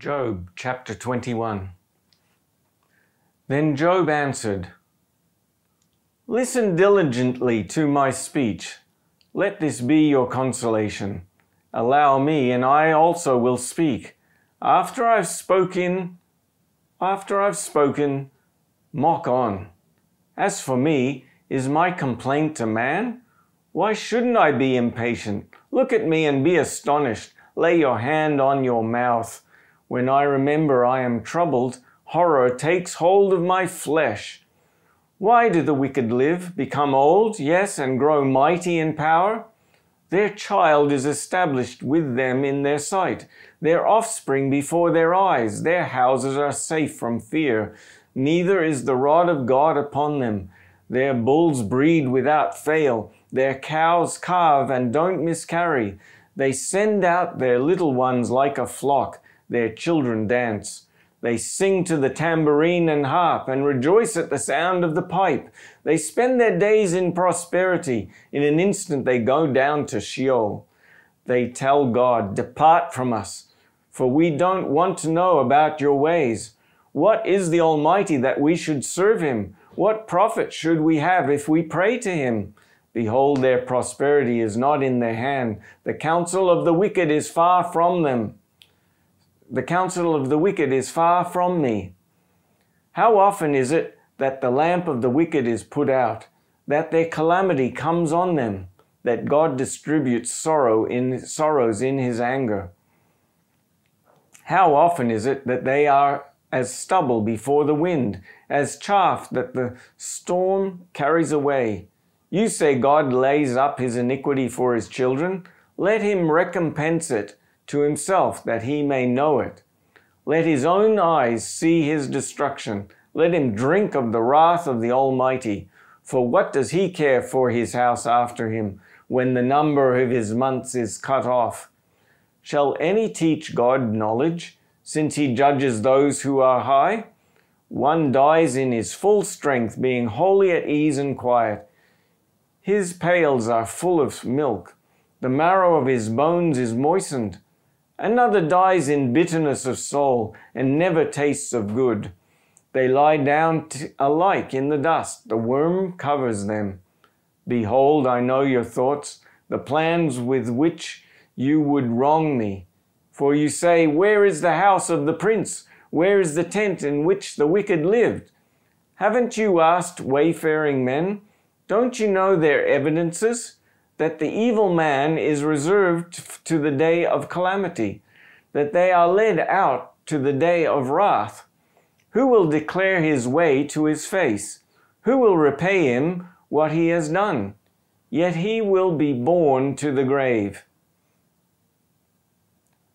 Job chapter 21. Then Job answered, Listen diligently to my speech. Let this be your consolation. Allow me, and I also will speak. After I've spoken, after I've spoken, mock on. As for me, is my complaint to man? Why shouldn't I be impatient? Look at me and be astonished. Lay your hand on your mouth. When I remember I am troubled, horror takes hold of my flesh. Why do the wicked live, become old, yes, and grow mighty in power? Their child is established with them in their sight, their offspring before their eyes. Their houses are safe from fear, neither is the rod of God upon them. Their bulls breed without fail, their cows calve and don't miscarry. They send out their little ones like a flock, their children dance. They sing to the tambourine and harp and rejoice at the sound of the pipe. They spend their days in prosperity. In an instant they go down to Sheol. They tell God, Depart from us, for we don't want to know about your ways. What is the Almighty that we should serve him? What profit should we have if we pray to him? Behold, their prosperity is not in their hand. The counsel of the wicked is far from them. The counsel of the wicked is far from me. How often is it that the lamp of the wicked is put out, that their calamity comes on them, that God distributes sorrow in sorrows in his anger? How often is it that they are as stubble before the wind, as chaff that the storm carries away? You say God lays up his iniquity for his children. Let him recompense it to himself that he may know it. Let his own eyes see his destruction. Let him drink of the wrath of the Almighty. For what does he care for his house after him when the number of his months is cut off? Shall any teach God knowledge, since he judges those who are high? One dies in his full strength, being wholly at ease and quiet. His pails are full of milk. The marrow of his bones is moistened. Another dies in bitterness of soul and never tastes of good. They lie down t- alike in the dust. The worm covers them. Behold, I know your thoughts, the plans with which you would wrong me. For you say, Where is the house of the prince? Where is the tent in which the wicked lived? Haven't you asked wayfaring men? Don't you know their evidences? That the evil man is reserved to the day of calamity, that they are led out to the day of wrath. Who will declare his way to his face? Who will repay him what he has done? Yet he will be borne to the grave.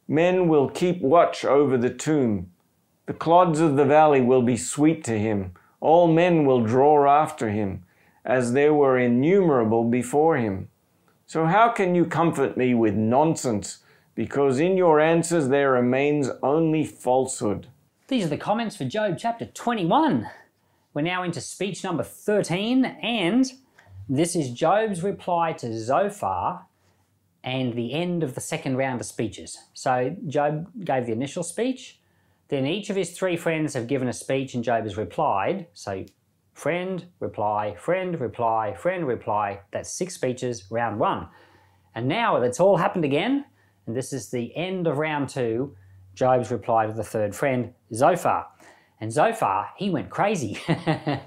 Men will keep watch over the tomb. The clods of the valley will be sweet to him. All men will draw after him, as there were innumerable before him. So, how can you comfort me with nonsense? Because in your answers there remains only falsehood. These are the comments for Job chapter 21. We're now into speech number 13, and this is Job's reply to Zophar and the end of the second round of speeches. So, Job gave the initial speech, then each of his three friends have given a speech, and Job has replied. So, friend, reply, friend, reply, friend, reply. That's six speeches, round one. And now that's all happened again, and this is the end of round two. Job's reply to the third friend, Zophar. And Zophar, he went crazy.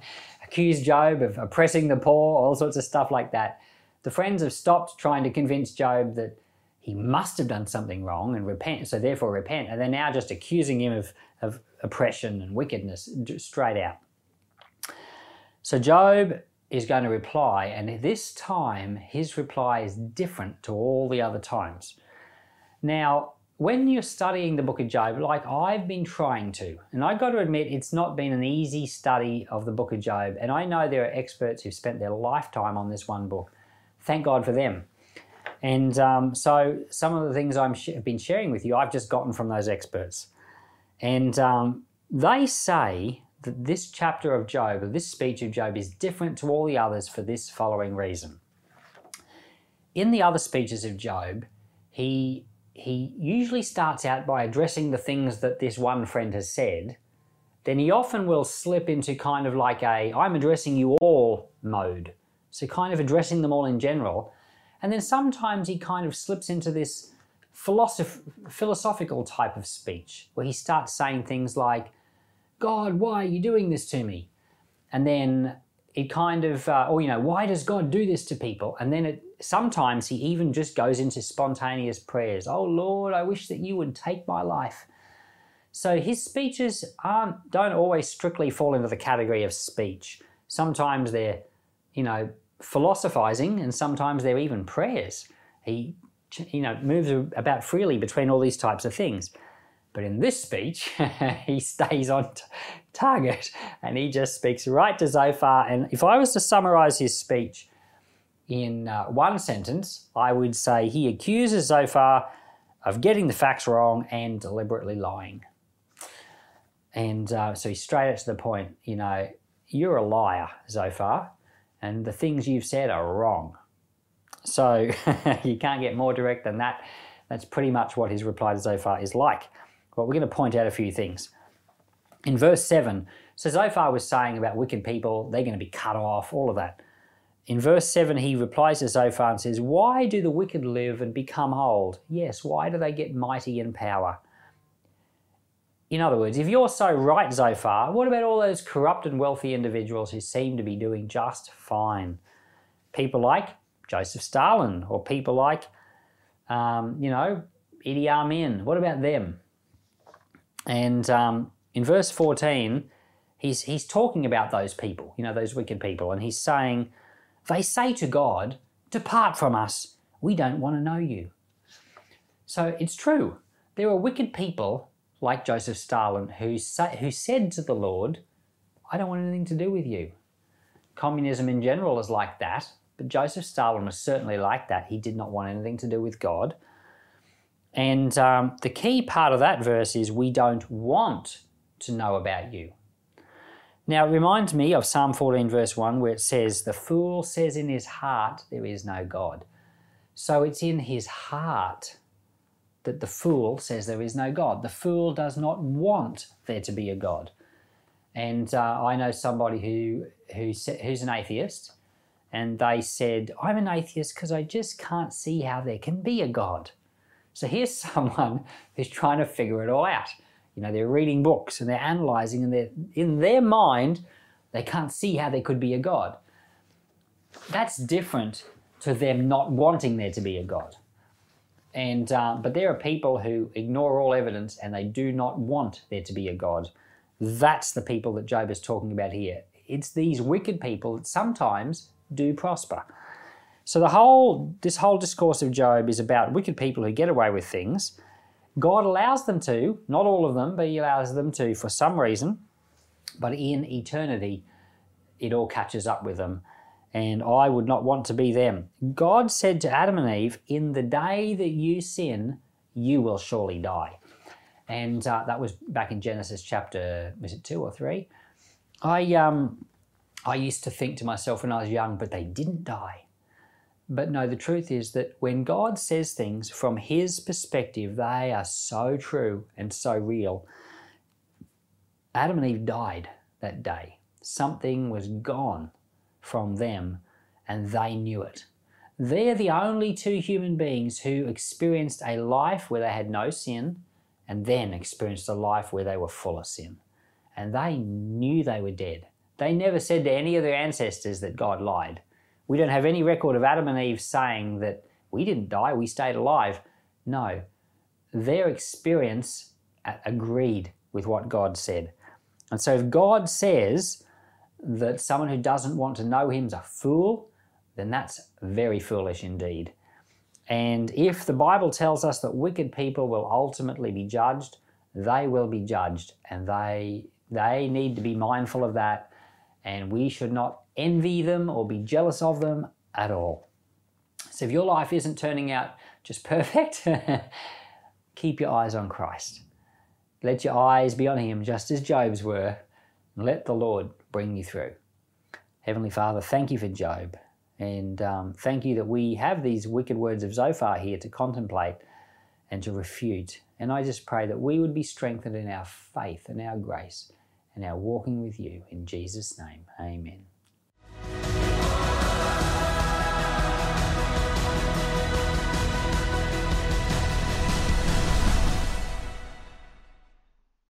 Accused Job of oppressing the poor, all sorts of stuff like that. The friends have stopped trying to convince Job that he must have done something wrong and repent, so therefore repent. And they're now just accusing him of, of oppression and wickedness straight out. So Job is going to reply, and this time his reply is different to all the other times. Now, when you're studying the book of Job, like I've been trying to, and I've got to admit it's not been an easy study of the book of Job, and I know there are experts who've spent their lifetime on this one book. Thank God for them. And um, so some of the things I've sh- been sharing with you, I've just gotten from those experts. And um, they say that this chapter of Job, or this speech of Job, is different to all the others for this following reason. In the other speeches of Job, he he usually starts out by addressing the things that this one friend has said. Then he often will slip into kind of like a I'm addressing you all mode. So kind of addressing them all in general. And then sometimes he kind of slips into this philosoph- philosophical type of speech where he starts saying things like, God, why are you doing this to me? And then it kind of, uh, or you know, why does God do this to people? And then it sometimes he even just goes into spontaneous prayers. Oh Lord, I wish that you would take my life. So his speeches aren't don't always strictly fall into the category of speech. Sometimes they're, you know, philosophizing, and sometimes they're even prayers. He, you know, moves about freely between all these types of things. But in this speech, he stays on target and he just speaks right to Zophar. And if I was to summarize his speech in uh, one sentence, I would say he accuses Zophar of getting the facts wrong and deliberately lying. And uh, so he's straight up to the point, you know, you're a liar, Zophar, and the things you've said are wrong. So you can't get more direct than that. That's pretty much what his reply to Zophar is like. But we're going to point out a few things. In verse 7, so Zophar was saying about wicked people, they're going to be cut off, all of that. In verse 7, he replies to Zophar and says, Why do the wicked live and become old? Yes, why do they get mighty in power? In other words, if you're so right, Zophar, what about all those corrupt and wealthy individuals who seem to be doing just fine? People like Joseph Stalin or people like, um, you know, Idi Amin. What about them? And um, in verse 14, he's, he's talking about those people, you know, those wicked people, and he's saying, They say to God, Depart from us, we don't want to know you. So it's true. There are wicked people like Joseph Stalin, who, say, who said to the Lord, I don't want anything to do with you. Communism in general is like that, but Joseph Stalin was certainly like that. He did not want anything to do with God. And um, the key part of that verse is we don't want to know about you. Now, it reminds me of Psalm 14, verse 1, where it says, The fool says in his heart, There is no God. So it's in his heart that the fool says there is no God. The fool does not want there to be a God. And uh, I know somebody who, who who's an atheist, and they said, I'm an atheist because I just can't see how there can be a God. So here's someone who's trying to figure it all out. You know, they're reading books and they're analyzing, and they're, in their mind, they can't see how there could be a God. That's different to them not wanting there to be a God. And uh, but there are people who ignore all evidence and they do not want there to be a God. That's the people that Job is talking about here. It's these wicked people that sometimes do prosper. So the whole this whole discourse of Job is about wicked people who get away with things. God allows them to, not all of them, but he allows them to for some reason. But in eternity, it all catches up with them and I would not want to be them. God said to Adam and Eve, In the day that you sin, you will surely die. And uh, that was back in Genesis chapter, was it two or three? I, um, I used to think to myself when I was young, but they didn't die. But no, the truth is that when God says things from His perspective, they are so true and so real. Adam and Eve died that day. Something was gone from them, and they knew it. They're the only two human beings who experienced a life where they had no sin and then experienced a life where they were full of sin. And they knew they were dead. They never said to any of their ancestors that God lied. We don't have any record of Adam and Eve saying that we didn't die, we stayed alive. No, their experience uh, agreed with what God said. And so if God says that someone who doesn't want to know him is a fool, then that's very foolish indeed. And if the Bible tells us that wicked people will ultimately be judged, they will be judged, and they they need to be mindful of that. And we should not envy them or be jealous of them at all. So if your life isn't turning out just perfect, keep your eyes on Christ. Let your eyes be on Him, just as Job's were. And let the Lord bring you through. Heavenly Father, thank you for Job. And um, thank you that we have these wicked words of Zophar here to contemplate. and to refute. And I just pray that we would be strengthened in our faith and our grace and our walking with you. In Jesus' name, amen.